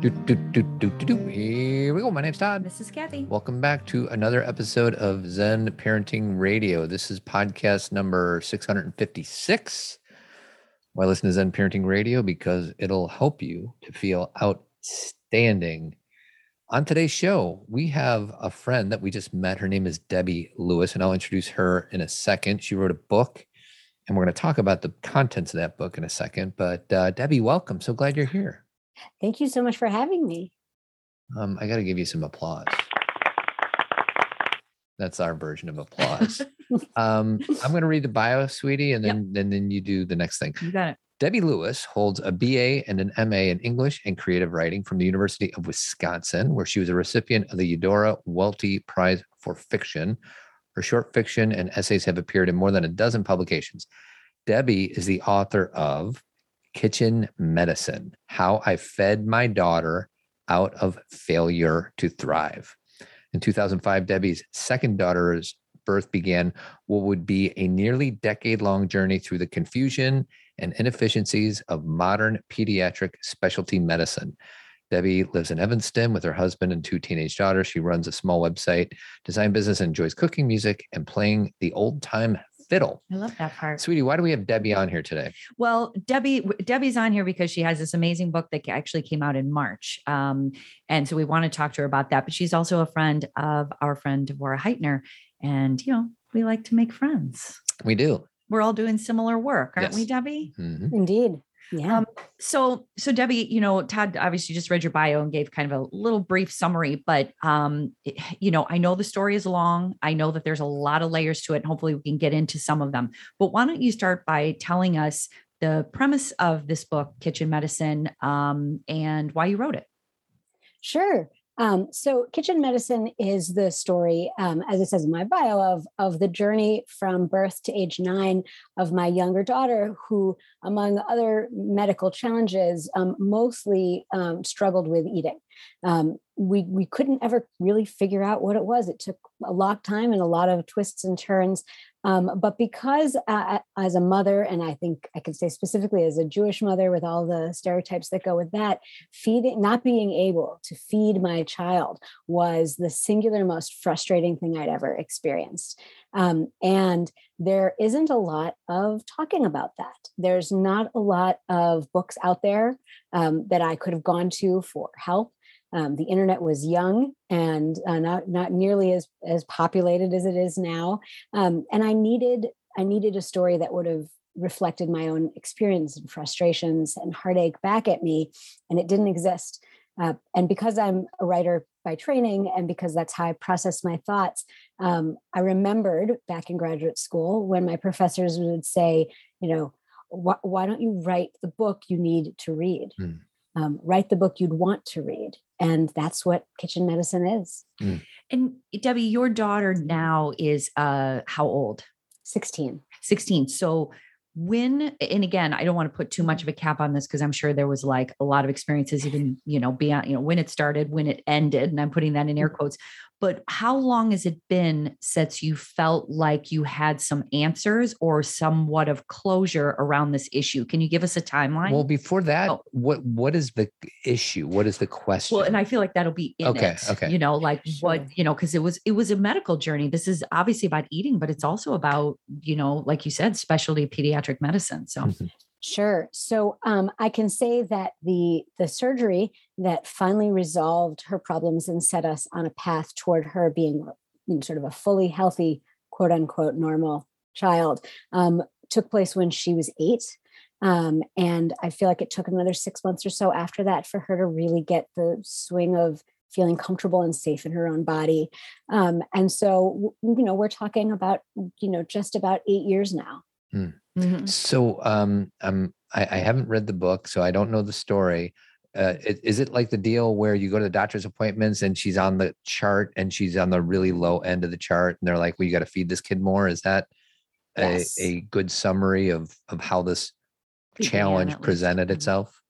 Do, do, do, do, do, do. Here we go. My name's Todd. This is Kathy. Welcome back to another episode of Zen Parenting Radio. This is podcast number 656. Why listen to Zen Parenting Radio? Because it'll help you to feel outstanding. On today's show, we have a friend that we just met. Her name is Debbie Lewis, and I'll introduce her in a second. She wrote a book, and we're going to talk about the contents of that book in a second. But uh, Debbie, welcome. So glad you're here. Thank you so much for having me. Um, I got to give you some applause. That's our version of applause. um, I'm going to read the bio, sweetie, and Yep. then and then you do the next thing. You got it. Debbie Lewis holds a BA and an MA in English and Creative Writing from the University of Wisconsin, where she was a recipient of the Eudora Welty Prize for Fiction. Her short fiction and essays have appeared in more than a dozen publications. Debbie is the author of Kitchen Medicine How I Fed My Daughter Out of Failure to Thrive. In 2005, Debbie's second daughter's birth began what would be a nearly decade long journey through the confusion and inefficiencies of modern pediatric specialty medicine. Debbie lives in Evanston with her husband and two teenage daughters. She runs a small website, design business, enjoys cooking music and playing the old time fiddle. I love that part. Sweetie, why do we have Debbie on here today? Well, Debbie, Debbie's on here because she has this amazing book that actually came out in March, um, and so we want to talk to her about that. But she's also a friend of our friend Devorah Heitner, and you know we like to make friends. We do. We're all doing similar work, aren't we, Yes. Debbie? Mhm. Indeed. Yeah. Um, so, so Debbie, you know, Todd obviously just read your bio and gave kind of a little brief summary, but um, it- you know, I know the story is long. I know that there's a lot of layers to it, and hopefully we can get into some of them. But why don't you start by telling us the premise of this book, Kitchen Medicine, um, and why you wrote it? Sure. Um, so, kitchen medicine is the story, um, as it says in my bio, of of the journey from birth to age nine of my younger daughter, who, among other medical challenges, um, mostly um, struggled with eating. Um, we we couldn't ever really figure out what it was. It took a lot of time and a lot of twists and turns. Um, but because uh, as a mother, and I think I can say specifically as a Jewish mother, with all the stereotypes that go with that, feeding not being able to feed my child was the singular most frustrating thing i'd ever experienced. Um, and there isn't a lot of talking about that. There's not a lot of books out there um, that i could have gone to for help um, the internet was young and uh, not not nearly as as populated as it is now um, and i needed i needed a story that would have reflected my own experience and frustrations and heartache back at me and it didn't exist uh, and because I'm a writer by training, and because that's how I process my thoughts, um, I remembered back in graduate school when my professors would say, you know, wh- why don't you write the book you need to read? Hmm. Um, write the book you'd want to read. And that's what kitchen medicine is And Debbie, your daughter now is uh, how old? 16. 16. So when and again, I don't want to put too much of a cap on this because I'm sure there was like a lot of experiences, even you know, beyond you know when it started, when it ended, and I'm putting that in air quotes. But how long has it been since you felt like you had some answers or somewhat of closure around this issue? Can you give us a timeline? Well, before that, Oh. what what is the issue? What is the question? Well, and I feel like that'll be in Okay, it. okay. You know, like what, you know, because it was it was a medical journey. This is obviously about eating, but it's also about, you know, like you said, specialty pediatric medicine. So Mhm. Sure. So um, I can say that the the surgery that finally resolved her problems and set us on a path toward her being sort of a fully healthy, quote unquote, normal child um, took place when she was eight. Um, and I feel like it took another six months or so after that for her to really get the swing of feeling comfortable and safe in her own body. Um, and so, you know, we're talking about, you know, just about eight years now. Mhm. So um um I, I haven't read the book, so I don't know the story. Uh, is it like the deal where you go to the doctor's appointments and she's on the chart and she's on the really low end of the chart and they're like, well, you got to feed this kid more? Is that a, Yes. a good summary of of how this challenge presented Mhm. itself?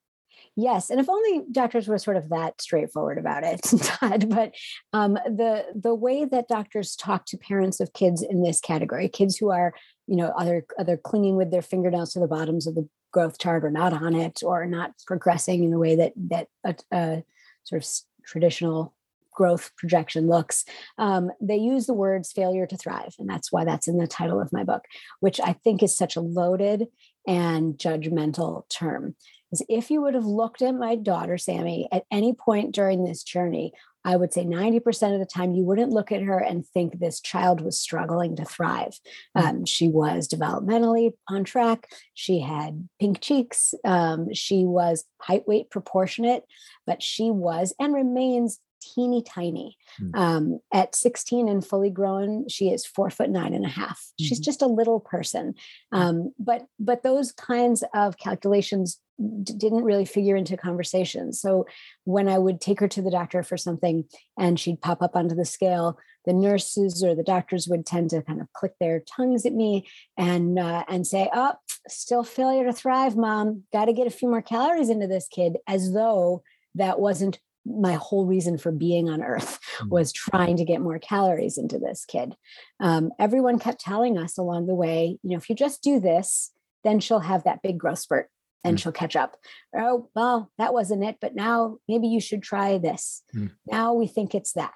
Yes, and if only doctors were sort of that straightforward about it, Todd. But um, the the way that doctors talk to parents of kids in this category, kids who are you know either either clinging with their fingernails to the bottoms of the growth chart or not on it or not progressing in the way that that a, a, sort of traditional growth projection looks, um, they use the words failure to thrive. And that's why that's in the title of my book, which I think is such a loaded and judgmental term. Is if you would have looked at my daughter, Sammy, at any point during this journey, I would say 90% of the time you wouldn't look at her and think this child was struggling to thrive. Hmm. Um, she was developmentally on track. She had pink cheeks. Um, she was height weight proportionate, but she was and remains teeny tiny. Mm. Um, at 16 and fully grown, she is four foot nine and a half. Mm-hmm. She's just a little person. Um, but but those kinds of calculations d- didn't really figure into conversations. So when I would take her to the doctor for something and she'd pop up onto the scale, the nurses or the doctors would tend to kind of click their tongues at me and uh, and say, "Oh, still failure to thrive, mom. Got to get a few more calories into this kid," as though that wasn't my whole reason for being on earth mm. was trying to get more calories into this kid um, everyone kept telling us along the way you know if you just do this then she'll have that big growth spurt and mm. she'll catch up oh well that wasn't it but now maybe you should try this mm. now we think it's that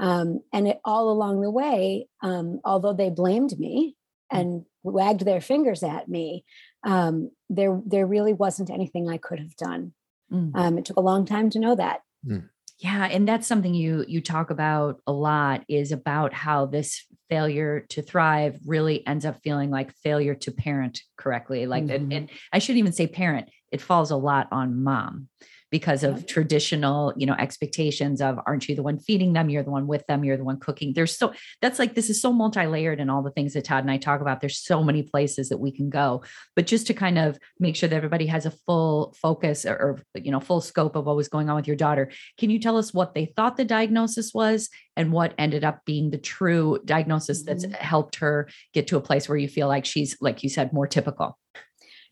um, and it all along the way um, although they blamed me mm. and wagged their fingers at me um, there there really wasn't anything i could have done mm. um, it took a long time to know that Mm. Yeah, and that's something you you talk about a lot is about how this failure to thrive really ends up feeling like failure to parent correctly. Like mm-hmm. and, and I shouldn't even say parent, it falls a lot on mom because of traditional you know expectations of aren't you the one feeding them? You're the one with them. You're the one cooking. There's so that's like this is so multi-layered and all the things that todd and i talk about. There's so many places that we can go. But just to kind of make sure that everybody has a full focus or, or you know full scope of what was going on with your daughter can you tell us what they thought the diagnosis was and what ended up being the true diagnosis that's mm-hmm. helped her get to a place where you feel like she's like you said more typical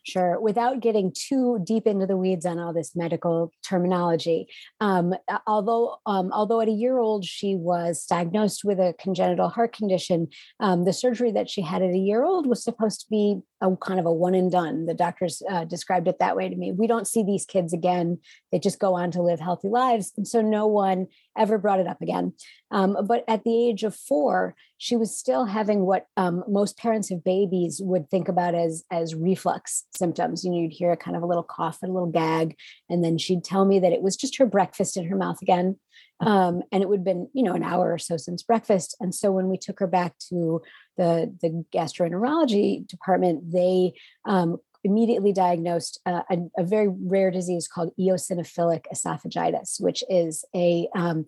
Sure. Without getting too deep into the weeds on all this medical terminology, um, although um, although at a year old she was diagnosed with a congenital heart condition, um, the surgery that she had at a year old was supposed to be a kind of a one and done. The doctors uh, described it that way to me. We don't see these kids again; they just go on to live healthy lives, and so no one ever brought it up again. Um, but at the age of four, she was still having what um, most parents of babies would think about as as reflux symptoms. You know, you'd hear a kind of a little cough and a little gag, and then she'd tell me that it was just her breakfast in her mouth again. Um, and it would have been, you know, an hour or so since breakfast. And so when we took her back to the the gastroenterology department, they um, immediately diagnosed uh, a, a, very rare disease called eosinophilic esophagitis, which is a um,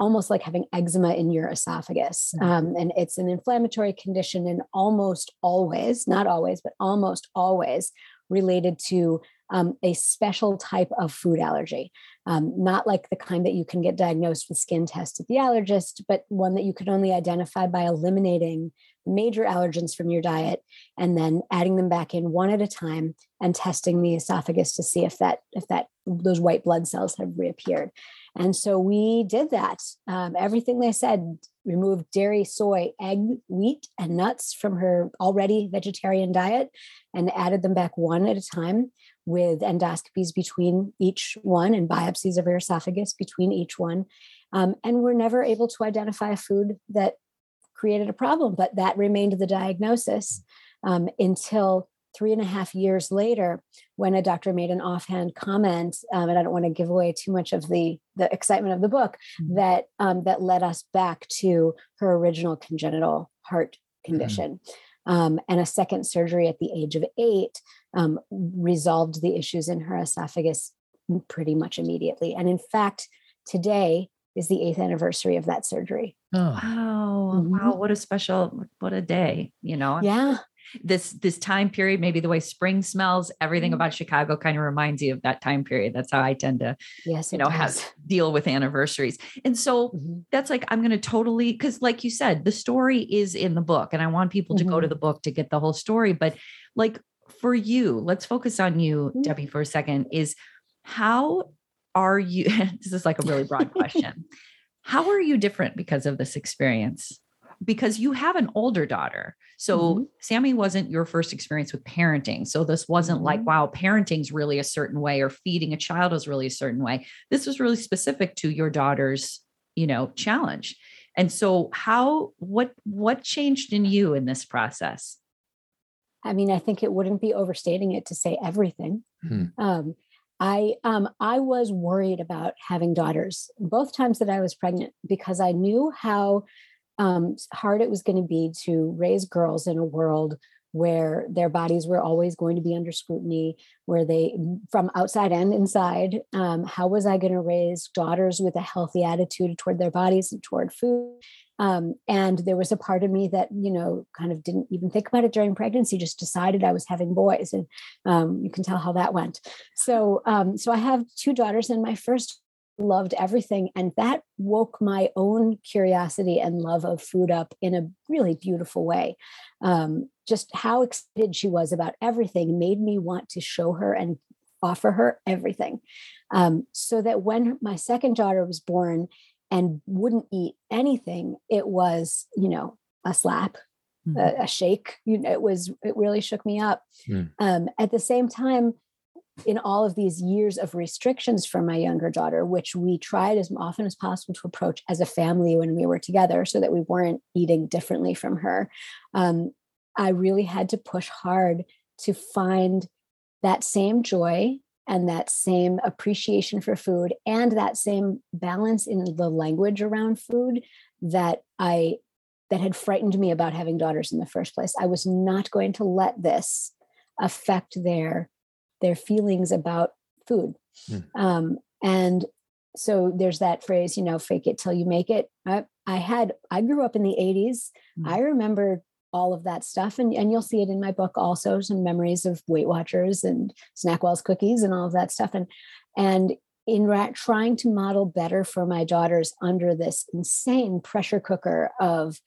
almost like having eczema in your esophagus. Mm-hmm. Um, and it's an inflammatory condition and almost always, not always, but almost always related to um, a special type of food allergy, um, not like the kind that you can get diagnosed with skin tests at the allergist, but one that you can only identify by eliminating major allergens from your diet and then adding them back in one at a time and testing the esophagus to see if that if that those white blood cells have reappeared. And so we did that. Um, everything they said removed dairy soy egg wheat and nuts from her already vegetarian diet and added them back one at a time with endoscopies between each one and biopsies of her esophagus between each one. Um, and we're never able to identify a food that created a problem. But that remained the diagnosis um, until three and a half years later, when a doctor made an offhand comment, um, and I don't want to give away too much of the the excitement of the book, mm-hmm. that um, that led us back to her original congenital heart condition. Mm-hmm. Um, and a second surgery at the age of eight um, resolved the issues in her esophagus pretty much immediately. And in fact, today is the eighth anniversary of that surgery. Oh. Wow. Mm-hmm. Wow. What a special, what a day, you know? Yeah. This this time period, maybe the way spring smells, everything mm-hmm. about Chicago kind of reminds you of that time period. That's how I tend to, yes, you know, does. have deal with anniversaries. And so mm-hmm. that's like I'm going to totally because, like you said, the story is in the book, and I want people to go to mm-hmm. the book to get the whole story. But like for you, let's focus on you, mm-hmm. Debbie, for a second. Is how are you this is like a really broad question how are you different because of this experience because you have an older daughter. So mm-hmm. Sammy wasn't your first experience with parenting. So this wasn't mm-hmm. like, wow, parenting's really a certain way or feeding a child is really a certain way. This was really specific to your daughter's, you know, challenge. And so how what what changed in you in this process? I mean, I think it wouldn't be overstating it to say everything. Mm-hmm. Um, I um, I was worried about having daughters both times that I was pregnant because I knew how um, hard it was going to be to raise girls in a world where their bodies were always going to be under scrutiny, where they, from outside and inside, um, how was I going to raise daughters with a healthy attitude toward their bodies and toward food? Um, and there was a part of me that, you know, kind of didn't even think about it during pregnancy, just decided I was having boys. And um, you can tell how that went. So, um, so I have two daughters, and my first loved everything. And that woke my own curiosity and love of food up in a really beautiful way. Um, just how excited she was about everything made me want to show her and offer her everything. Um, so that when my second daughter was born and wouldn't eat anything, it was, you know, a slap. Mm-hmm. A, a, shake you know it was it really shook me up mm. um, at the same time in all of these years of restrictions for my younger daughter, which we tried as often as possible to approach as a family when we were together so that we weren't eating differently from her, um, I really had to push hard to find that same joy and that same appreciation for food and that same balance in the language around food that I that had frightened me about having daughters in the first place. I was not going to let this affect their their feelings about food. Mm. Um, and so there's that phrase, you know, fake it till you make it. I, I had, I grew up in the 80s. Mm. I remember all of that stuff. And, and you'll see it in my book also, some memories of Weight Watchers and Snackwell's cookies and all of that stuff. And, and in ra- trying to model better for my daughters under this insane pressure cooker of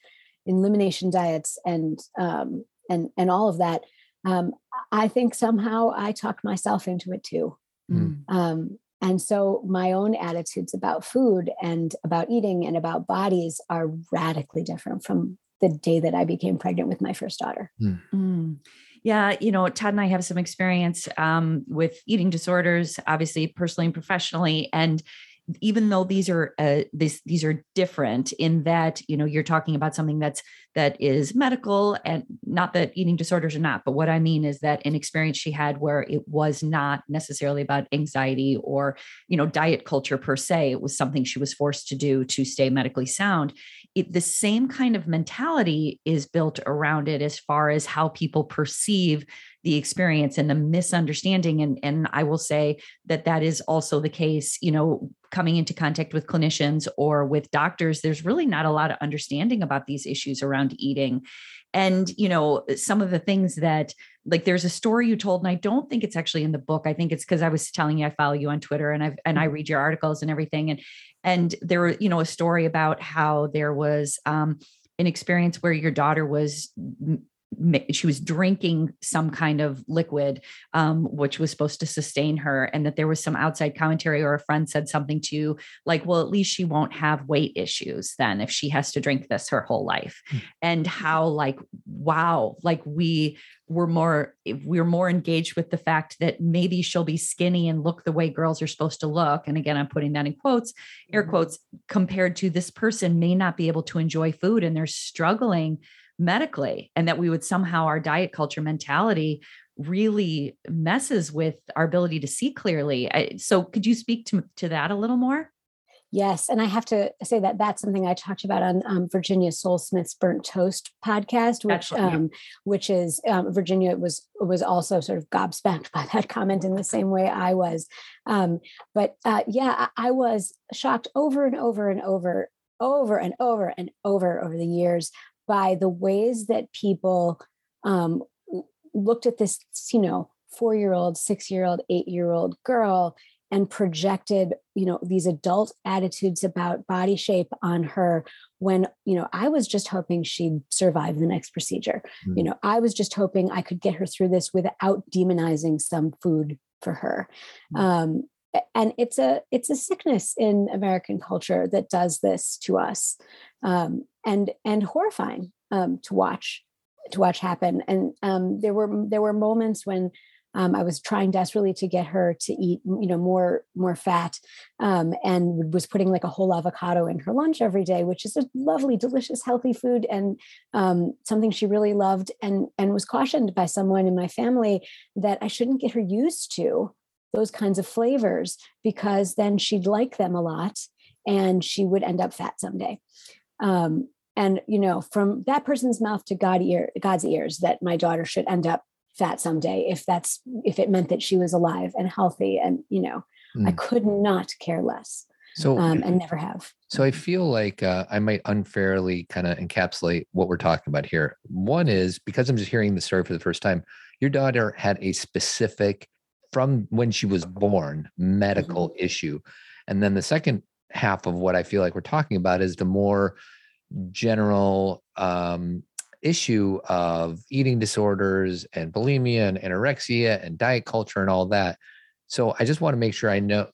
elimination diets and, um, and, and all of that, um, I think somehow I talked myself into it too. Mm. Um, and so my own attitudes about food and about eating and about bodies are radically different from the day that I became pregnant with my first daughter. Mm. Mm. Yeah, you know, Todd and I have some experience um, with eating disorders, obviously personally and professionally, and even though these are uh, this, these are different in that you know you're talking about something that's that is medical and not that eating disorders are not but what i mean is that an experience she had where it was not necessarily about anxiety or you know diet culture per se it was something she was forced to do to stay medically sound it, the same kind of mentality is built around it as far as how people perceive the experience and the misunderstanding and and I will say that that is also the case you know coming into contact with clinicians or with doctors there's really not a lot of understanding about these issues around eating. And you know some of the things that like there's a story you told and i don't think it's actually in the book i think it's because i was telling you i follow you on twitter and i and i mm-hmm. read your articles and everything and and there were you know a story about how there was um an experience where your daughter was she was drinking some kind of liquid um, which was supposed to sustain her and that there was some outside commentary or a friend said something to you like well at least she won't have weight issues then if she has to drink this her whole life mm-hmm. and how like wow like we were more we're more engaged with the fact that maybe she'll be skinny and look the way girls are supposed to look and again i'm putting that in quotes air mm-hmm. quotes compared to this person may not be able to enjoy food and they're struggling medically and that we would somehow our diet culture mentality really messes with our ability to see clearly. So could you speak to, to that a little more? Yes, and I have to say that that's something I talked about on um, Virginia Sole-Smith's Burnt Toast podcast, which um, which is um, Virginia was was also sort of gobsmacked by that comment in the same way I was. Um, but uh, yeah, I, I was shocked over and over and over, over and over and over over the years by the ways that people um, looked at this, you know, four year old, six year old, eight year old girl and projected, you know, these adult attitudes about body shape on her when, you know, I was just hoping she'd survive the next procedure. Mm-hmm. You know, I was just hoping I could get her through this without demonizing some food for her. Mm-hmm. Um, and it's a it's a sickness in American culture that does this to us, um, and and horrifying um, to watch to watch happen. And um, there were there were moments when um, I was trying desperately to get her to eat, you know, more more fat, um, and was putting like a whole avocado in her lunch every day, which is a lovely, delicious, healthy food and um, something she really loved. And and was cautioned by someone in my family that I shouldn't get her used to those kinds of flavors because then she'd like them a lot and she would end up fat someday. Um, and you know, from that person's mouth to God ear, God's ears, that my daughter should end up fat someday if that's if it meant that she was alive and healthy and you know mm. i could not care less so um, and never have so i feel like uh, i might unfairly kind of encapsulate what we're talking about here one is because i'm just hearing the story for the first time your daughter had a specific from when she was born medical mm-hmm. issue and then the second half of what i feel like we're talking about is the more general um, issue of eating disorders and bulimia and anorexia and diet culture and all that. So I just want to make sure I know.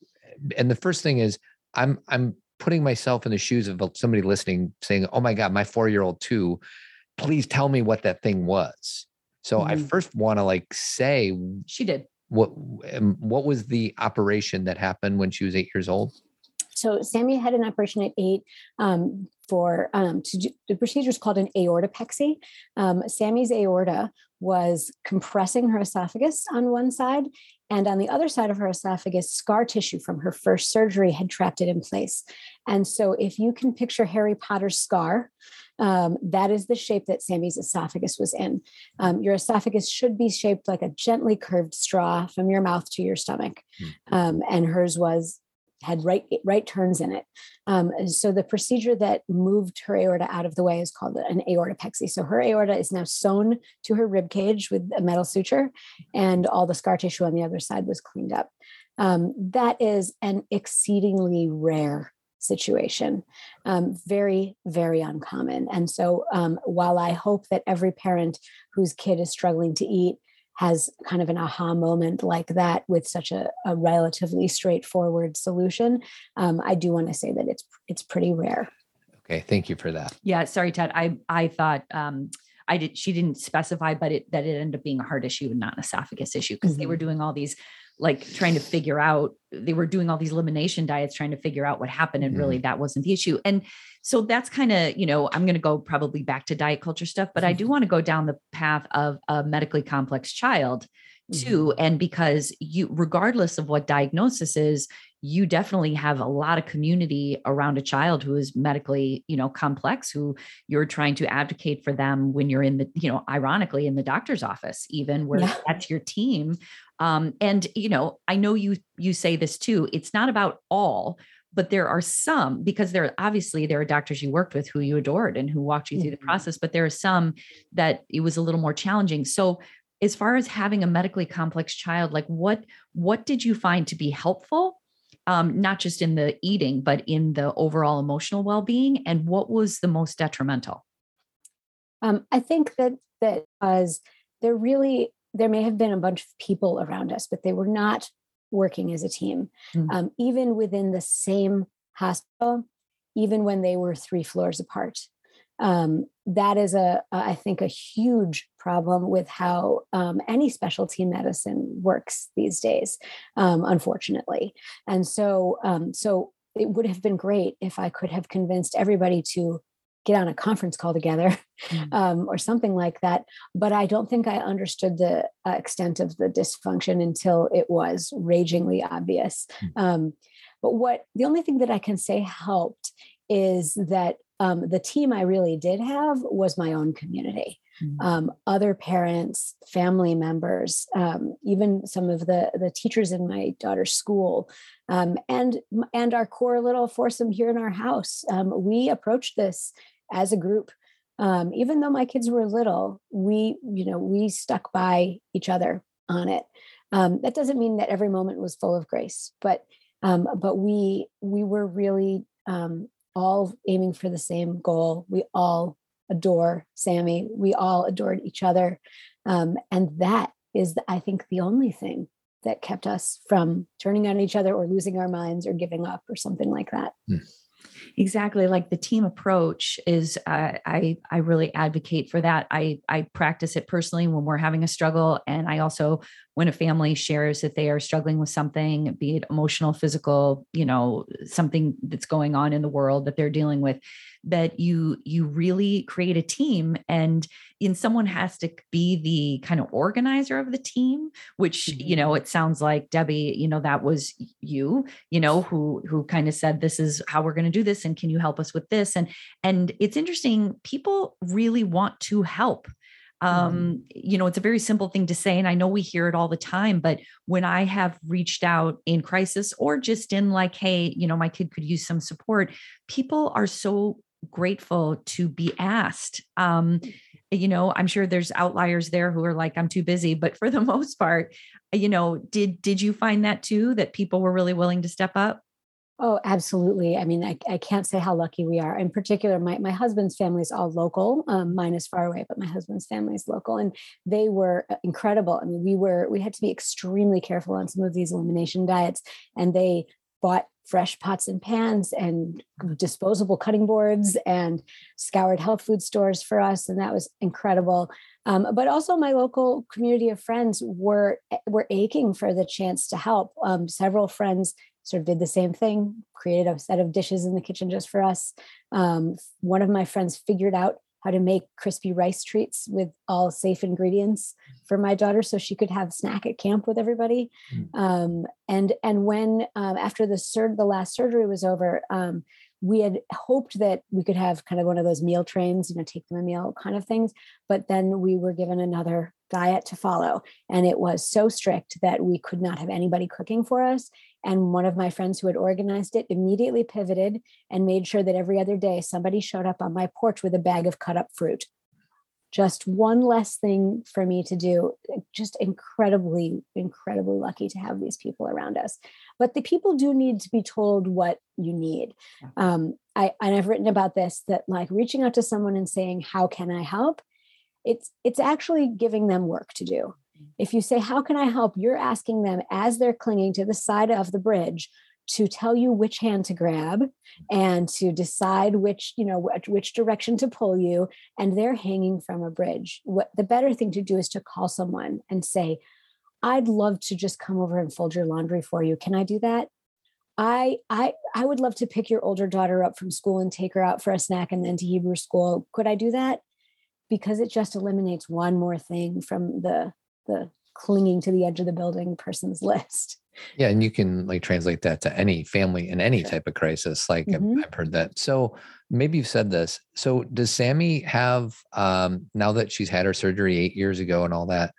And the first thing is I'm I'm putting myself in the shoes of somebody listening saying, "Oh my god, my 4-year-old too. Please tell me what that thing was." So mm-hmm. I first want to like say she did. What what was the operation that happened when she was 8 years old? So Sammy had an operation at eight um, for um, to do, the procedure is called an aortopexy. Um, Sammy's aorta was compressing her esophagus on one side, and on the other side of her esophagus, scar tissue from her first surgery had trapped it in place. And so, if you can picture Harry Potter's scar, um, that is the shape that Sammy's esophagus was in. Um, your esophagus should be shaped like a gently curved straw from your mouth to your stomach, hmm. um, and hers was had right right turns in it. Um, so the procedure that moved her aorta out of the way is called an aortopexy. So her aorta is now sewn to her rib cage with a metal suture, and all the scar tissue on the other side was cleaned up. Um, that is an exceedingly rare situation, um, very very uncommon. And so um, while I hope that every parent whose kid is struggling to eat has kind of an aha moment like that with such a, a relatively straightforward solution, um, I do want to say that it's it's pretty rare. Okay, thank you for that. Yeah, sorry, Ted. I I thought um, I did. She didn't specify, but it that it ended up being a heart issue and not an esophagus issue because mm-hmm. they were mm-hmm. doing all these like trying to figure out they were doing all these elimination diets trying to figure out what happened and mm-hmm. really that wasn't the issue and so that's kind of you know i'm going to go probably back to diet culture stuff but i do mm-hmm. want to go down the path of a medically complex child too mm-hmm. and because you regardless of what diagnosis is you definitely have a lot of community around a child who is medically you know complex who you're trying to advocate for them when you're in the you know ironically in the doctor's office even where yeah. that's your team um, and you know i know you you say this too it's not about all but there are some because there obviously there are doctors you worked with who you adored and who walked you mm-hmm. through the mm-hmm. process but there are some that it was a little more challenging so as far as having a medically complex child like what what did you find to be helpful um, not just in the eating but in the overall emotional well-being and what was the most detrimental um, i think that that was there really there may have been a bunch of people around us but they were not working as a team, mm-hmm. um, even within the same hospital, even when they were three floors apart. Um, that is a, I think, a huge problem with how um, any specialty medicine works these days, um, unfortunately. And so, um, so it would have been great if I could have convinced everybody to get on a conference call together mm. um, or something like that. But I don't think I understood the uh, extent of the dysfunction until it was ragingly obvious. Mm. Um, but what the only thing that I can say helped is that um, the team I really did have was my own community. Mm. Um, other parents, family members, um, even some of the the teachers in my daughter's school, um, and and our core little foursome here in our house. Um, we approached this as a group um, even though my kids were little we you know we stuck by each other on it um, that doesn't mean that every moment was full of grace but um, but we we were really um, all aiming for the same goal we all adore sammy we all adored each other um, and that is i think the only thing that kept us from turning on each other or losing our minds or giving up or something like that. Hmm. Exactly, like the team approach is. Uh, I I really advocate for that. I I practice it personally when we're having a struggle, and I also when a family shares that they are struggling with something, be it emotional, physical, you know, something that's going on in the world that they're dealing with, that you you really create a team and in someone has to be the kind of organizer of the team which mm-hmm. you know it sounds like debbie you know that was you you know who who kind of said this is how we're going to do this and can you help us with this and and it's interesting people really want to help Mm-hmm. um you know it's a very simple thing to say and i know we hear it all the time but when i have reached out in crisis or just in like hey you know my kid could use some support people are so grateful to be asked um you know i'm sure there's outliers there who are like i'm too busy but for the most part you know did did you find that too that people were really willing to step up Oh, absolutely. I mean, I, I can't say how lucky we are. In particular, my, my husband's family is all local. Um, mine is far away, but my husband's family is local. And they were uh, incredible. I mean, we were, we had to be extremely careful on some of these elimination diets. And they bought fresh pots and pans and disposable cutting boards and scoured health food stores for us. And that was incredible. Um, but also my local community of friends were were aching for the chance to help. Um, several friends sort of did the same thing, created a set of dishes in the kitchen just for us. Um, one of my friends figured out how to make crispy rice treats with all safe ingredients for my daughter so she could have snack at camp with everybody mm. um, and and when um, after the sur- the last surgery was over um, we had hoped that we could have kind of one of those meal trains you know take them a meal kind of things but then we were given another diet to follow. And it was so strict that we could not have anybody cooking for us. And one of my friends who had organized it immediately pivoted and made sure that every other day somebody showed up on my porch with a bag of cut up fruit. Just one less thing for me to do. Just incredibly, incredibly lucky to have these people around us. But the people do need to be told what you need. Um, I, and I've written about this that like reaching out to someone and saying, How can I help? it's it's actually giving them work to do mm. if you say how can i help you're asking them as they're clinging to the side of the bridge to tell you which hand to grab and to decide which you know which, direction to pull you and they're hanging from a bridge what the better thing to do is to call someone and say i'd love to just come over and fold your laundry for you can i do that I I I would love to pick your older daughter up from school and take her out for a snack and then to Hebrew school. Could I do that? because it just eliminates one more thing from the the clinging to the edge of the building person's list yeah and you can like translate that to any family in any type of crisis like mm-hmm. I've, I've, heard that so maybe you've said this so does sammy have um now that she's had her surgery eight years ago and all that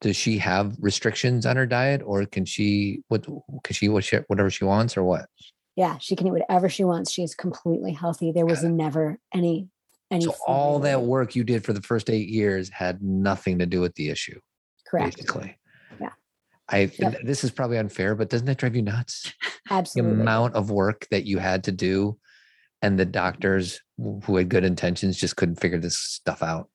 does she have restrictions on her diet or can she what can she whatever she wants or what yeah she can eat whatever she wants she is completely healthy there was never any any. so all that work you did for the first eight years had nothing to do with the issue. Correct. Basically. I yep. this is probably unfair, but doesn't that drive you nuts? Absolutely. The amount of work that you had to do and the doctors who had good intentions just couldn't figure this stuff out.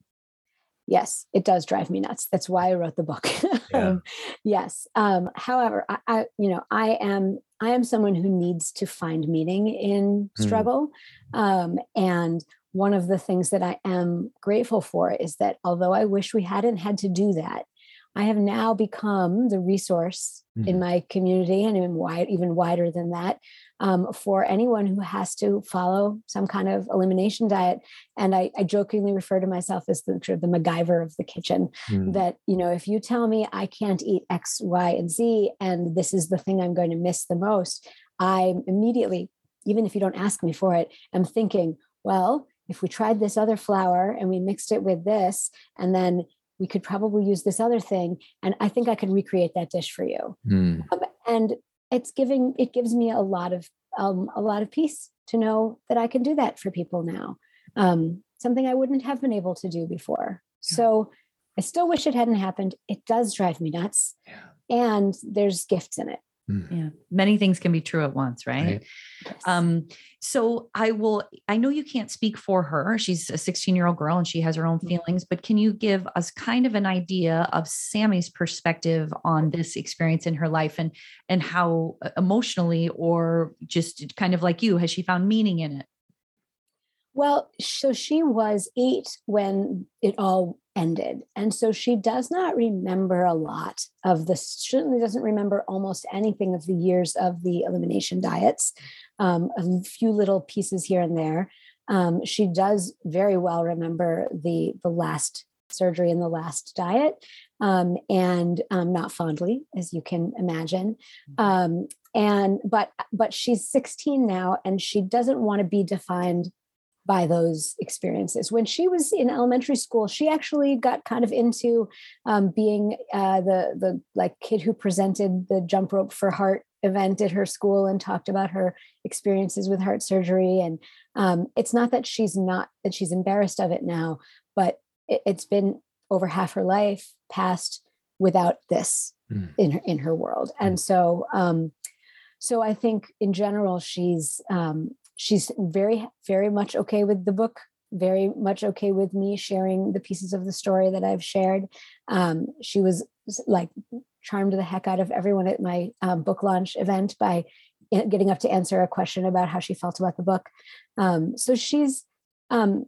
Yes, it does drive me nuts. That's why I wrote the book. Yeah. um, yes. Um, however, I, I, you know, I am I am someone who needs to find meaning in hmm. struggle. Mm. Um, and one of the things that I am grateful for is that although I wish we hadn't had to do that, I have now become the resource mm-hmm. in my community and in wide, even wider than that um, for anyone who has to follow some kind of elimination diet. And I, I jokingly refer to myself as the, sort of the MacGyver of the kitchen. Mm-hmm. That you know, if you tell me I can't eat X, Y, and Z, and this is the thing I'm going to miss the most, I immediately, even if you don't ask me for it, am thinking, well, if we tried this other flour and we mixed it with this, and then we could probably use this other thing. And I think I could recreate that dish for you. Mm. Um, and it's giving, it gives me a lot of, um, a lot of peace to know that I can do that for people now. Um, something I wouldn't have been able to do before. Yeah. So I still wish it hadn't happened. It does drive me nuts. Yeah. And there's gifts in it. Mm. Yeah. Many things can be true at once, right? Right. Yes. Um, so I will, I know you can't speak for her. She's a 16 year old girl and she has her own Mhm. feelings, but can you give us kind of an idea of Sammy's perspective on this experience in her life and and how uh, emotionally or just kind of like you, has she found meaning in it? Well, so she was eight when it all ended. And so she does not remember a lot of the, certainly doesn't remember almost anything of the years of the elimination diets, um, a few little pieces here and there. Um, she does very well remember the, the last surgery and the last diet, um, and um, not fondly, as you can imagine. Um, and but but she's 16 now, and she doesn't want to be defined by those experiences. When she was in elementary school, she actually got kind of into um, being uh, the the like kid who presented the jump rope for heart event at her school and talked about her experiences with heart surgery. And um, it's not that she's not that she's embarrassed of it now, but it, it's been over half her life passed without this Mm. in her in her world. And so um, so I think in general she's um, she's very very much okay with the book very much okay with me sharing the pieces of the story that i've shared. Um, she was like charmed the heck out of everyone at my um, book launch event by getting up to answer a question about how she felt about the book. Um, so she's um,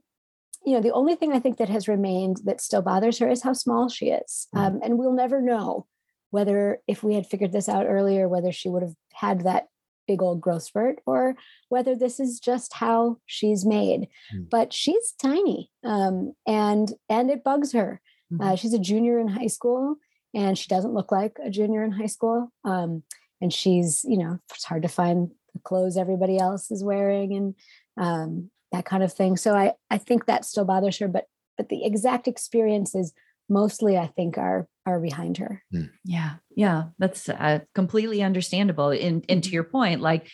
you know the only thing i think that has remained that still bothers her is how small she is. Mm. um, and we'll never know whether if we had figured this out earlier whether she would have had that big old growth spurt or whether this is just how she's made. Mm. but she's tiny um, and and it bugs her. Uh, she's a junior in high school and she doesn't look like a junior in high school um, and she's you know it's hard to find the clothes everybody else is wearing and um, that kind of thing. So i i think that still bothers her but but the exact experiences mostly i think are are behind her Yeah, yeah, that's uh, completely understandable. And and to your point, like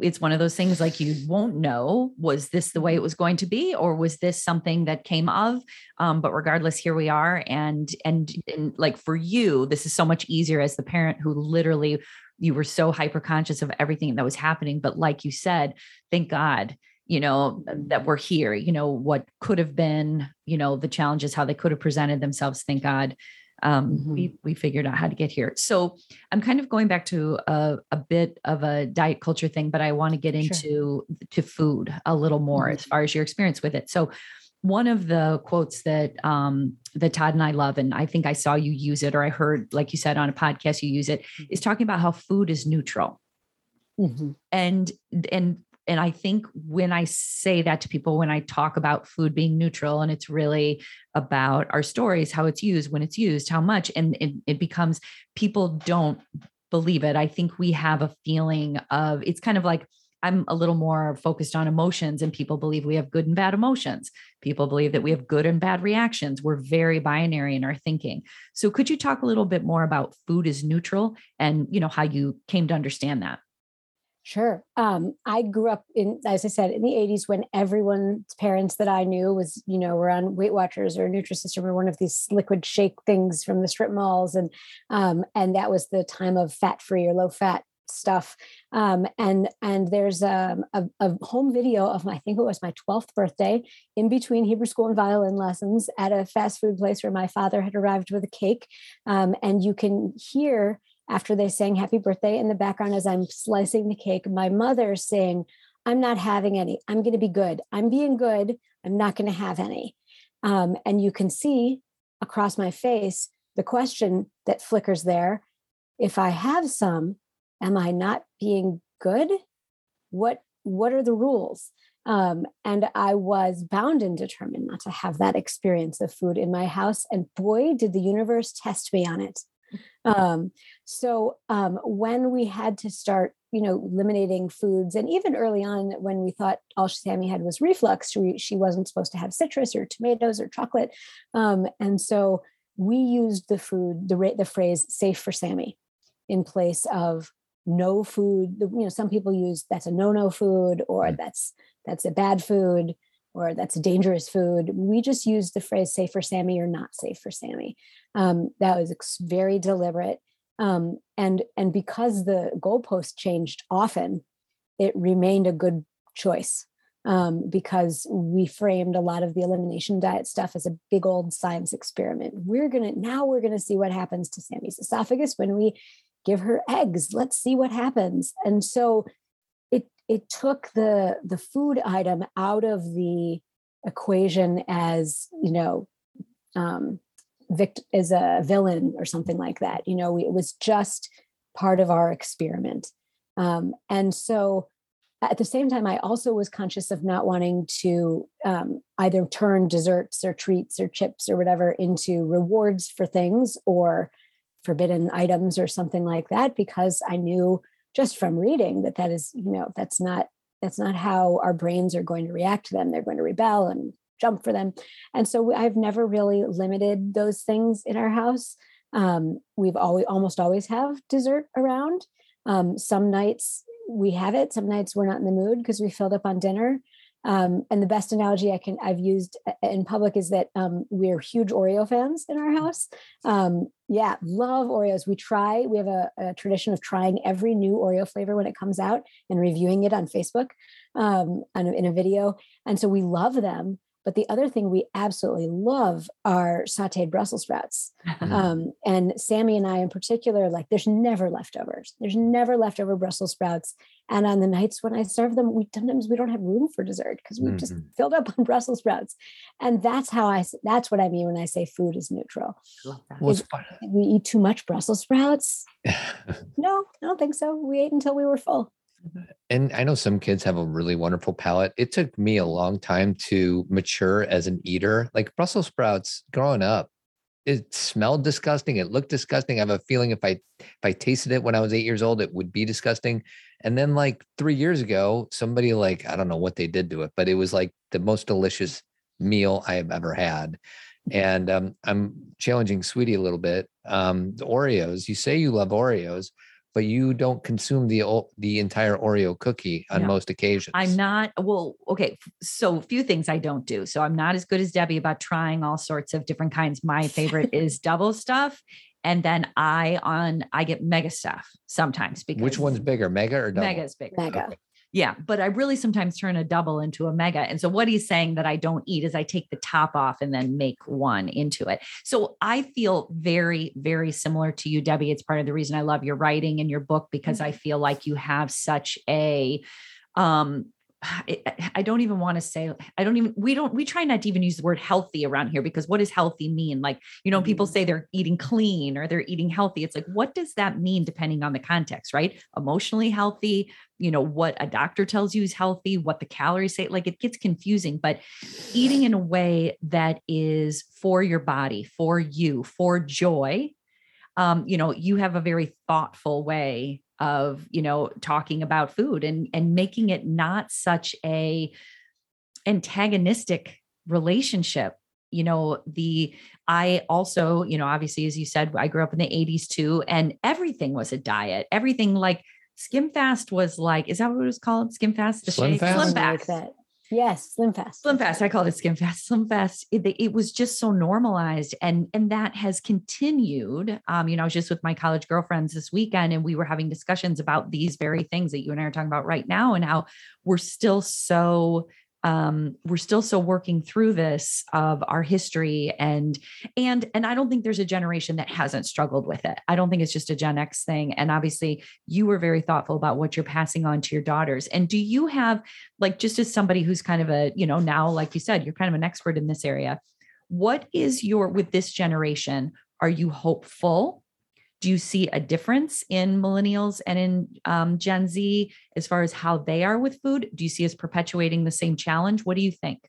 it's one of those things like you won't know was this the way it was going to be, or was this something that came of? Um, but regardless, here we are, and and and like for you, this is so much easier as the parent who literally you were so hyper conscious of everything that was happening. But like you said, thank God you know that we're here you know what could have been you know the challenges how they could have presented themselves thank god um, we we figured out how to get here. So I'm kind of going back to a, a bit of a diet culture thing, but I want to get Sure. into to food a little more Mhm. as far as your experience with it. So one of the quotes that um, that Todd and I love, and I think I saw you use it, or I heard, like you said on a podcast, you use it, is talking about how food is neutral Mhm. and and and i think when i say that to people when i talk about food being neutral and it's really about our stories how it's used when it's used how much and it, it becomes people don't believe it. I think we have a feeling of it's kind of like i'm a little more focused on emotions and people believe we have good and bad emotions. People believe that we have good and bad reactions. We're very binary in our thinking. So could you talk a little bit more about food is neutral and you know how you came to understand that Sure. Um, I grew up in, as I said, in the 80s when everyone's parents that I knew was, you know, were on Weight Watchers or Nutrisystem or one of these liquid shake things from the strip malls. And um, and that was the time of fat-free or low-fat stuff. Um, and and there's um, a, a home video of my, I think it was my 12th birthday in between Hebrew school and violin lessons at a fast food place where my father had arrived with a cake. Um, and you can hear after they sang happy birthday in the background as I'm slicing the cake, my mother saying, I'm not having any. I'm going to be good. I'm being good. I'm not going to have any. Um, and you can see across my face the question that flickers there. If I have some, am I not being good? What what are the rules? Um, and I was bound and determined not to have that experience of food in my house. And boy, did the universe test me on it. Um, so um, when we had to start, you know, eliminating foods, and even early on when we thought all Sammy had was reflux, she, she wasn't supposed to have citrus or tomatoes or chocolate, um, and so we used the food, the the phrase "safe for Sammy," in place of no food. You know, some people use that's a no-no food, or Mm. that's that's a bad food, or that's a dangerous food. We just used the phrase "safe for Sammy" or "not safe for Sammy." Um, that was very deliberate Um, and and because the goalpost changed often, it remained a good choice um, because we framed a lot of the elimination diet stuff as a big old science experiment. We're gonna now we're gonna see what happens to Sammy's esophagus when we give her eggs. Let's see what happens. And so it took the the food item out of the equation as you know um, vict- as a villain or something like that. You know, it was just part of our experiment. Um, and so at the same time, I also was conscious of not wanting to um, either turn desserts or treats or chips or whatever into rewards for things or forbidden items or something like that, because I knew just from reading that that is, you know, that's not that's not how our brains are going to react to them. They're going to rebel and jump for them. And so I've never really limited those things in our house. Um, we've always almost always have dessert around. Um, some nights we have it. Some nights we're not in the mood because we filled up on dinner. Um, and the best analogy I can I've used uh, in public is that um, we're huge Oreo fans in our house. Um, yeah, love Oreos. We try. We have a, a, tradition of trying every new Oreo flavor when it comes out and reviewing it on Facebook um, in a video. And so we love them. But the other thing we absolutely love are sauteed Brussels sprouts. Mm-hmm. Um, and Sammy and I, in particular, like there's never leftovers. There's never leftover Brussels sprouts. And on the nights when I serve them, we sometimes we don't have room for dessert because we've mm-hmm. just filled up on Brussels sprouts. And that's how I. That's what I mean when I say food is neutral. Well, we eat too much Brussels sprouts? no, I don't think so. We ate until we were full and I know some kids have a really wonderful palate. It took me a long time to mature as an eater. Like Brussels sprouts growing up, it smelled disgusting. It looked disgusting. I have a feeling if I if I tasted it when I was eight years old, it would be disgusting. And then like three years ago, somebody like I don't know what they did to it, but it was like the most delicious meal I have ever had. And um, I'm challenging Sweetie a little bit. Um, the Oreos. You say you love Oreos but you don't consume the the entire Oreo cookie on most occasions. I'm not well, okay. So a few things I don't do. So I'm not as good as Debi about trying all sorts of different kinds. My favorite is double stuff. And then I on I get mega stuff sometimes because which one's bigger, mega or double? Mega is bigger. Mega. Okay. Yeah, but I really sometimes turn a double into a mega. And so what he's saying that I don't eat is I take the top off and then make one into it. So I feel very, very similar to you, Debi. It's part of the reason I love your writing and your book because mm-hmm. I feel like you have such a um I don't even want to say, I don't even, we don't, we try not to even use the word healthy around here because what does healthy mean? Like, you know, people mm-hmm. say they're eating clean or they're eating healthy. It's like, what does that mean depending on the context, right? Emotionally healthy, you know, what a doctor tells you is healthy, what the calories say, like it gets confusing, but eating in a way that is for your body, for you, for joy. Um, you know, you have a very thoughtful way of you know talking about food and and making it not such a antagonistic relationship. You know the i also you know obviously as you said i grew up in the 80s too and everything was a diet. Everything like skim fast was like is that what it was called? Skim fast? The slim shake? fast? Slim fast Yes, Slim Fast. Slim Fast. I called it Skim Fast. Slim Fast. It, it, was just so normalized, and and that has continued. Um, you know, I was just with my college girlfriends this weekend, and we were having discussions about these very things that you and I are talking about right now, and how we're still so um, we're still so working through this of our history and and and i don't think there's a generation that hasn't struggled with it. I don't think it's just a gen x thing. And obviously you were very thoughtful about what you're passing on to your daughters. And do you have like just as somebody who's kind of a you know now like you said you're kind of an expert in this area what is your with this generation are you hopeful do you see a difference in millennials and in um, Gen Z as far as how they are with food? Do you see us perpetuating the same challenge? What do you think?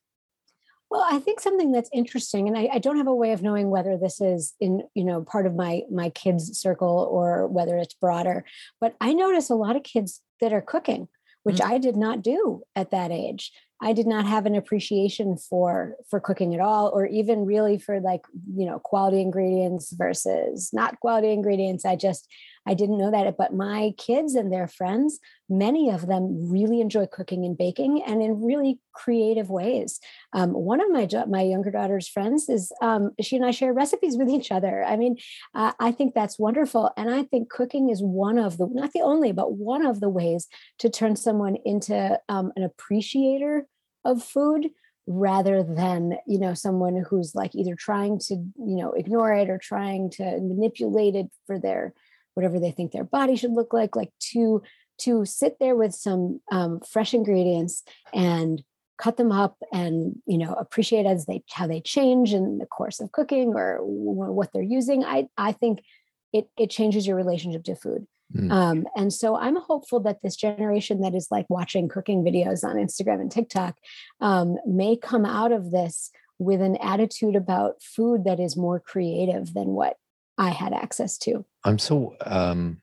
Well, I think something that's interesting, and I, I, don't have a way of knowing whether this is in, you know, part of my my kids' circle or whether it's broader. But I notice a lot of kids that are cooking, which mm-hmm. I did not do at that age. I did not have an appreciation for for cooking at all, or even really for like you know quality ingredients versus not quality ingredients. I just I didn't know that, but my kids and their friends, many of them really enjoy cooking and baking and in really creative ways. Um, one of my my younger daughter's friends is um, she and I share recipes with each other. I mean, uh, I think that's wonderful, and I think cooking is one of the not the only, but one of the ways to turn someone into um, an appreciator of food rather than you know someone who's like either trying to you know ignore it or trying to manipulate it for their whatever they think their body should look like like to to sit there with some um, fresh ingredients and cut them up and you know appreciate as they how they change in the course of cooking or what they're using. I i think it it changes your relationship to food Mm. Um, and so I'm hopeful that this generation that is like watching cooking videos on Instagram and TikTok um, may come out of this with an attitude about food that is more creative than what I had access to. I'm so um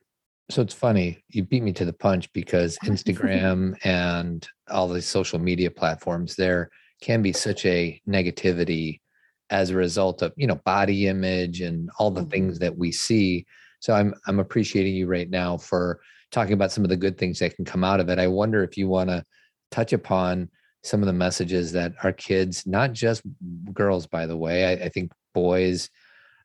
so it's funny you beat me to the punch because Instagram and all the social media platforms there can be such a negativity as a result of you know body image and all the mm-hmm. things that we see so I'm I'm appreciating you right now for talking about some of the good things that can come out of it. I wonder if you want to touch upon some of the messages that our kids, not just girls, by the way, I, I think boys,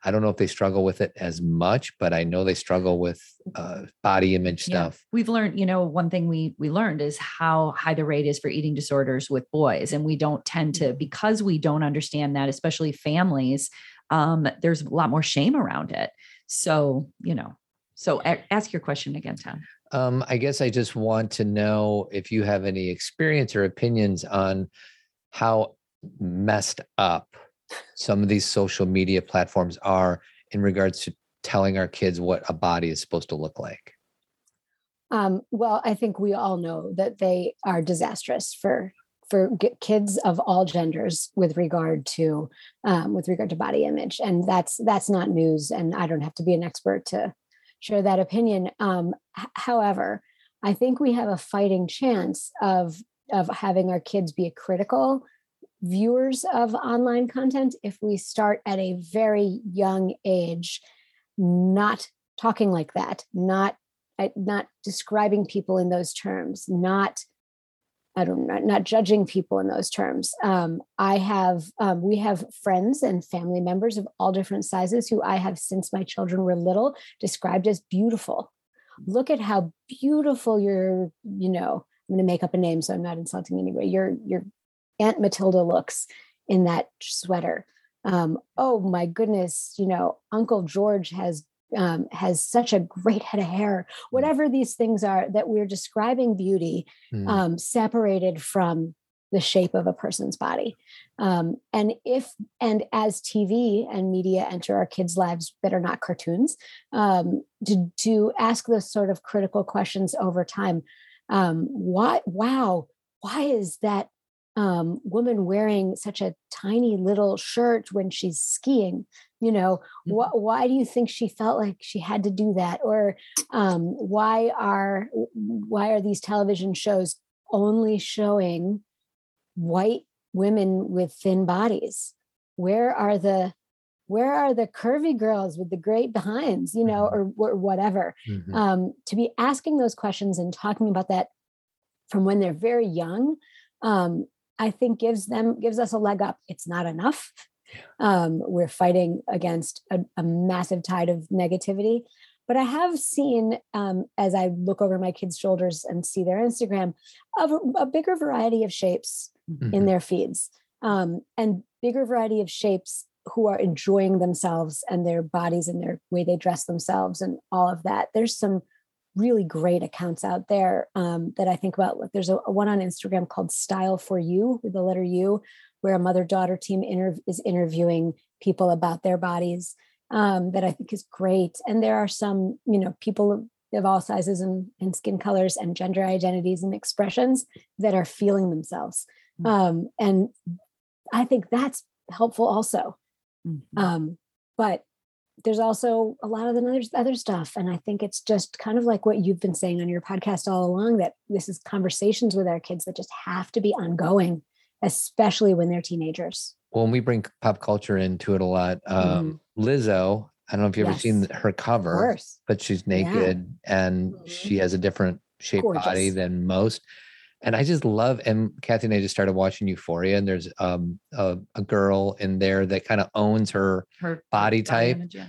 I don't know if they struggle with it as much, but I know they struggle with uh, body image stuff. Yeah. We've learned, you know, one thing we we learned is how high the rate is for eating disorders with boys, and we don't tend to because we don't understand that, especially families. Um, there's a lot more shame around it. So, you know, so a- ask your question again, Tom. Um, I guess I just want to know if you have any experience or opinions on how messed up some of these social media platforms are in regards to telling our kids what a body is supposed to look like. Um, well, I think we all know that they are disastrous for for kids of all genders with regard to um, with regard to body image and that's that's not news and i don't have to be an expert to share that opinion um, h- however i think we have a fighting chance of of having our kids be critical viewers of online content if we start at a very young age not talking like that not not describing people in those terms not I don't know, not judging people in those terms. Um, I have, um, we have friends and family members of all different sizes who I have since my children were little described as beautiful. Look at how beautiful your, you know, I'm going to make up a name so I'm not insulting anybody. Your your Aunt Matilda looks in that sweater. Um, oh my goodness, you know, Uncle George has um, has such a great head of hair, mm. whatever these things are that we're describing beauty mm. um, separated from the shape of a person's body. Um, and if and as TV and media enter our kids' lives that are not cartoons, um, to to ask those sort of critical questions over time. Um, why? Wow! Why is that um, woman wearing such a tiny little shirt when she's skiing you know mm-hmm. wh- why do you think she felt like she had to do that or um, why are why are these television shows only showing white women with thin bodies where are the where are the curvy girls with the great behinds you know mm-hmm. or, or whatever mm-hmm. um, to be asking those questions and talking about that from when they're very young um, I think gives them gives us a leg up. It's not enough. Um, we're fighting against a, a, massive tide of negativity. But I have seen, um, as I look over my kids' shoulders and see their Instagram, a, a bigger variety of shapes mm-hmm. in their feeds, um, and bigger variety of shapes who are enjoying themselves and their bodies and their way they dress themselves and all of that. There's some really great accounts out there um, that I think about. There's a, a, one on Instagram called Style for You with the letter U, where a mother daughter team inter- is interviewing people about their bodies um, that I think is great. And there are some, you know, people of all sizes and, and skin colors and gender identities and expressions that are feeling themselves. Mm-hmm. Um, and I think that's helpful also. Mm-hmm. Um, but there's also a lot of the other, other stuff. And I think it's just kind of like what you've been saying on your podcast all along that this is conversations with our kids that just have to be ongoing, especially when they're teenagers. When we bring pop culture into it a lot, um, mm-hmm. Lizzo I don't know if you've ever seen Yes. her cover, but she's naked and Mhm. she has a different shaped body than most. And I just love, and Cathy and I just started watching Euphoria, and there's um a, a girl in there that kind of owns her, Her Body type, image, yeah.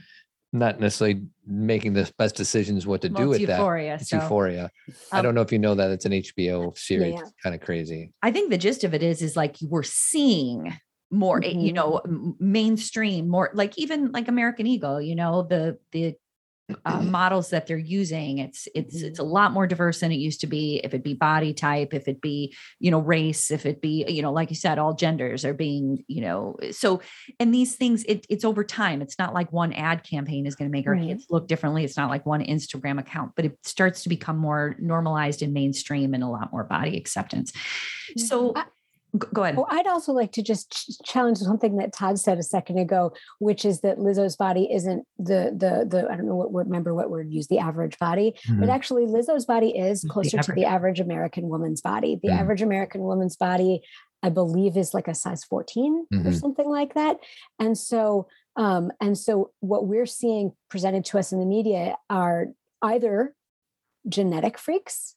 not necessarily making the best decisions what to Well, do with that. Euphoria. It's so Euphoria. I um, don't know if you know that it's an HBO series. yeah. It's kind of crazy. I think the gist of it is, is like we're seeing more, eh, you Mhm. know, mainstream, more like even like American Eagle, you know, the the uh, models that they're using. It's it's it's a lot more diverse than it used to be. If it be body type, if it be you know race, if it be you know like you said, all genders are being you know so. And these things, it, it's over time. It's not like one ad campaign is going to make our Right. kids look differently. It's not like one Instagram account, but it starts to become more normalized and mainstream and a lot more body acceptance. So I- go go ahead. Oh, I'd also like to just ch- challenge something that Todd said a second ago, which is that Lizzo's body isn't the the the I don't know what word remember what word used the average body, but Mhm. actually Lizzo's body is The closer to the average American woman's body. The Mm. average American woman's body, I believe, is like a size 14 or Mhm. something like that. And so um, and so what we're seeing presented to us in the media are either genetic freaks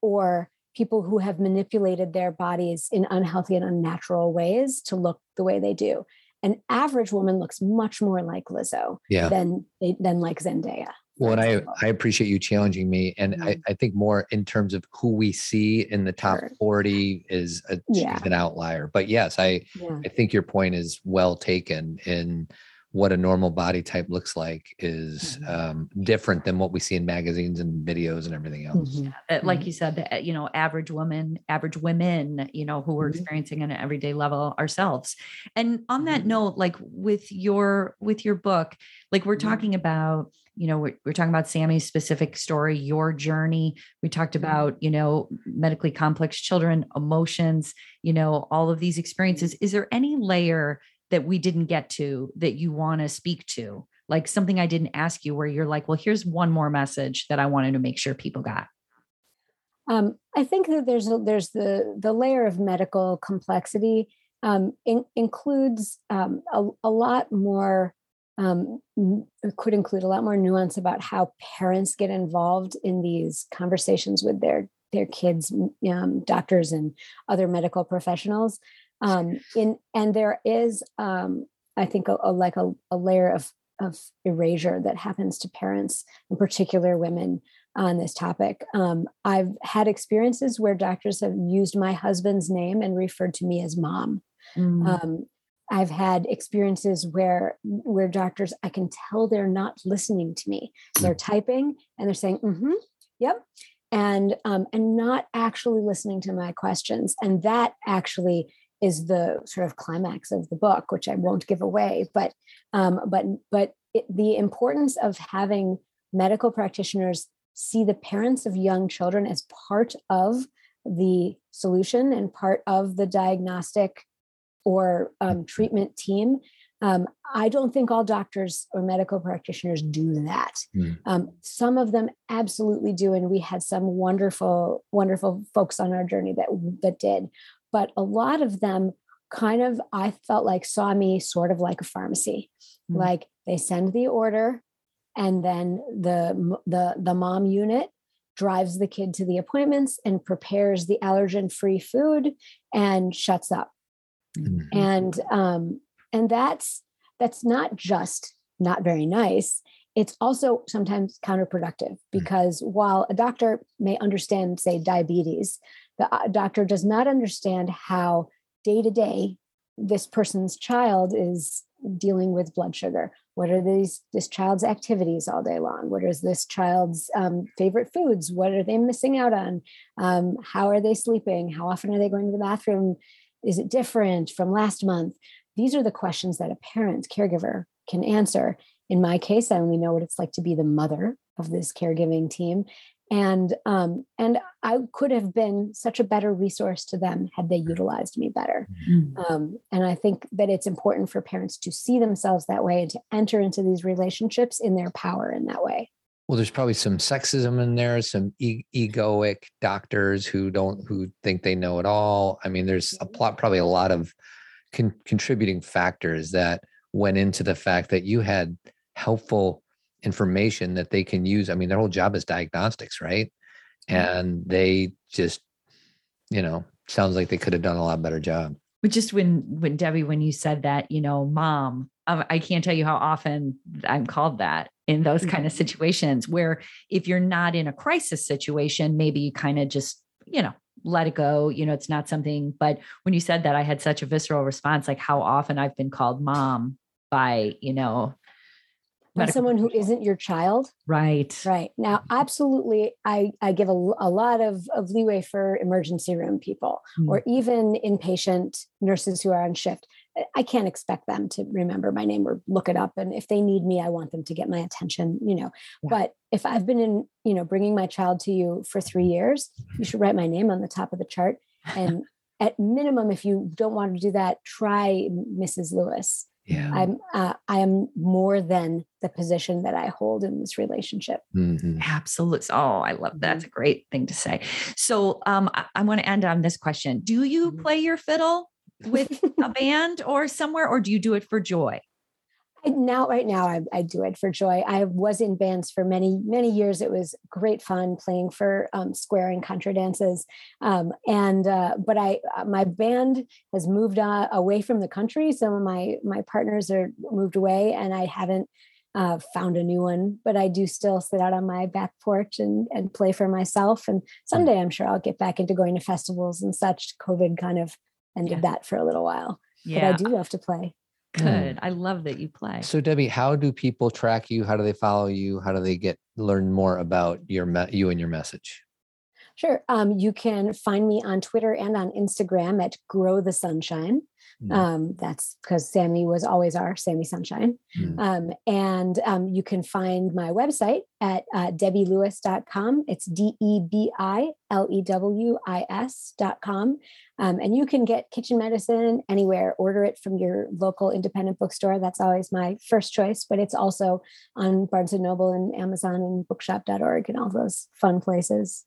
or people who have manipulated their bodies in unhealthy and unnatural ways to look the way they do. An average woman looks much more like Lizzo Yeah. than than like Zendaya. Well, and I. I appreciate you challenging me. And I, Mhm. I think more in terms of who we see in the top Sure. 40 is a, Yeah. an outlier. But yes, I, yeah. I think your point is well taken in what a normal body type looks like is Mhm. um, different than what we see in magazines and videos and everything else. Mhm. Uh, like Mhm. you said, the, you know, average woman, average women, you know, who are Mhm. experiencing an everyday level ourselves. And on that note, like with your with your book, like we're talking about, you know, we're, we're talking about Sammy's specific story, your journey. We talked about, you know, medically complex children, emotions, you know, all of these experiences. Is there any layer that we didn't get to that you want to speak to? Like something I didn't ask you where you're like, well, here's one more message that I wanted to make sure people got. Um, I think that there's a, there's the the layer of medical complexity um, in, includes um, a, a lot more um, could include a lot more nuance about how parents get involved in these conversations with their their kids, um, doctors, and other medical professionals. Um, in and there is, um, I think, a, a like a, a layer of of erasure that happens to parents, in particular women, on this topic. Um, I've had experiences where doctors have used my husband's name and referred to me as mom. Mm. Um, I've had experiences where where doctors I can tell they're not listening to me. They're typing and they're saying, mm-hmm, "Yep," and um, and not actually listening to my questions. And that actually is the sort of climax of the book, which I won't give away. But um, but but it, the importance of having medical practitioners see the parents of young children as part of the solution and part of the diagnostic or um, treatment team. Um, I don't think all doctors or medical practitioners do that. Hmm. Um, some of them absolutely do, and we had some wonderful, wonderful folks on our journey that that did. But a lot of them kind of, I felt like saw me sort of like a pharmacy. Hmm. Like they send the order, and then the the the mom unit drives the kid to the appointments and prepares the allergen-free food and shuts up Mhm. and um and that's that's not just not very nice it's also sometimes counterproductive because while a doctor may understand say diabetes the uh, doctor does not understand how day to day this person's child is dealing with blood sugar. What are these this child's activities all day long? What is this child's um, favorite foods? What are they missing out on? Um, how are they sleeping? How often are they going to the bathroom? Is it different from last month? These are the questions that a parent caregiver can answer. In my case i only know what it's like to be the mother of this caregiving team and um, and i could have been such a better resource to them had they utilized me better Mm. um, and i think that it's important for parents to see themselves that way and to enter into these relationships in their power in that way Well, there's probably some sexism in there, some e- egoic doctors who don't who think they know it all. I mean, there's a plot, probably a lot of con- contributing factors that went into the fact that you had helpful information that they can use. I mean, their whole job is diagnostics, right? And they just, you know, sounds like they could have done a lot better job. But just when when Debi, when you said that, you know, mom, um, I can't tell you how often I'm called that in those kind of situations where if you're not in a crisis situation, maybe you kind of just, you know, let it go. You know, it's not something, but when you said that, I had such a visceral response, like how often I've been called mom by, you know, by someone who isn't your child. right. Right. Now, absolutely, I, I give a, a lot of, of leeway for emergency room people Mm. or even inpatient nurses who are on shift. I- I can't expect them to remember my name or look it up. And if they need me, I want them to get my attention, you know. Yeah. But if I've been in, you know, bringing my child to you for three years, you should write my name on the top of the chart. And at minimum, if you don't want to do that, try Mrs. Lewis. Yeah. I'm uh, I am more than the position that I hold in this relationship. Mhm. Absolutely. Oh, I love that. That's a great thing to say. So um, I, I want to end on this question. Do you Mhm. play your fiddle with a band or somewhere, or do you do it for joy? I, now, right now, I, I do it for joy. I was in bands for many, many years. It was great fun playing for um, square and contra dances. Um, and uh, but I, uh, my band has moved uh, away from the country. Some of my my partners are moved away, and I haven't uh, found a new one. But I do still sit out on my back porch and and play for myself. And someday, I'm sure I'll get back into going to festivals and such. COVID kind of ended Yeah. that for a little while, but I do love to play. Good. I love that you play. So Debi, how do people track you? How do they follow you? How do they get learn more about your me- you and your message? Sure. Um, you can find me on Twitter and on Instagram at Grow the Sunshine. Mm. Um, that's because Sammy was always our Sammy Sunshine. Mm. Um, and um, you can find my website at uh, debilewis.com. It's D E B I L E W I S.com. Um, and you can get kitchen medicine anywhere, order it from your local independent bookstore. That's always my first choice, but it's also on Barnes and Noble and Amazon and bookshop.org and all those fun places.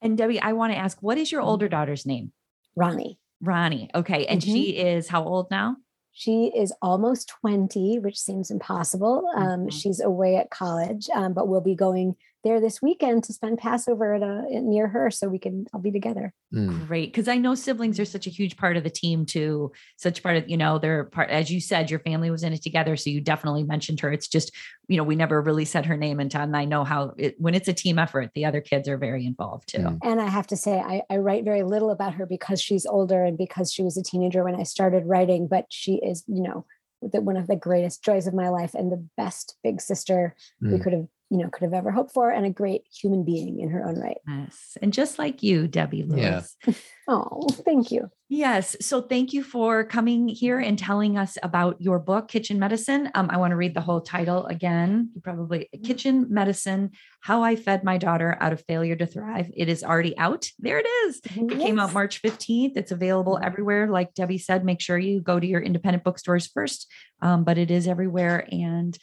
And Debi, I want to ask, what is your older daughter's name? Ronnie. Ronnie. Okay. And Mhm. she is how old now? She is almost 20, which seems impossible. Um, Mhm. She's away at college, um, but we'll be going there this weekend to spend Passover at a, near her so we can all be together. Mm. Great. Because I know siblings are such a huge part of the team too. Such part of, you know, they're part, as you said, your family was in it together. So you definitely mentioned her. It's just, you know, we never really said her name until and I know how it, when it's a team effort, the other kids are very involved too. Mm. And I have to say, I, I write very little about her because she's older and because she was a teenager when I started writing, but she is, you know, the, one of the greatest joys of my life and the best big sister we Mm. could have, you know, could have ever hoped for and a great human being in her own right. Yes. And just like you, Debi Lewis. Yeah. Oh, thank you. Yes. So thank you for coming here and telling us about your book, Kitchen Medicine. Um, I want to read the whole title again. You probably Kitchen Medicine How I Fed My Daughter Out of Failure to Thrive. It is already out. There it is. It came out March 15th. It's available Mhm. everywhere. Like Debi said, make sure you go to your independent bookstores first, um, but it is everywhere. And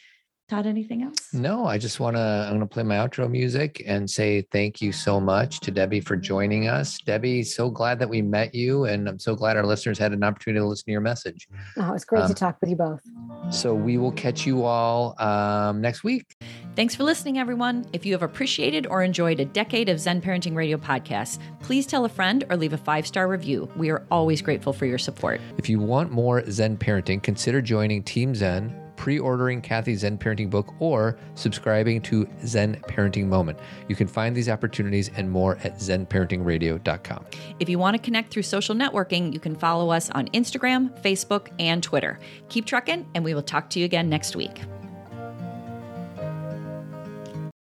Todd, anything else? No, I just want to, I'm going to play my outro music and say thank you so much to Debi for joining us. Debi, so glad that we met you. And I'm so glad our listeners had an opportunity to listen to your message. Oh, it's great Um, to talk with you both. So we will catch you all um, next week. Thanks for listening, everyone. If you have appreciated or enjoyed a decade of Zen Parenting Radio podcasts, please tell a friend or leave a five star review. We are always grateful for your support. If you want more Zen parenting, consider joining Team Zen, pre ordering Cathy's Zen parenting book, or subscribing to Zen Parenting Moment. You can find these opportunities and more at zenparentingradio.com. If you want to connect through social networking, you can follow us on Instagram, Facebook, and Twitter. Keep trucking, and we will talk to you again next week.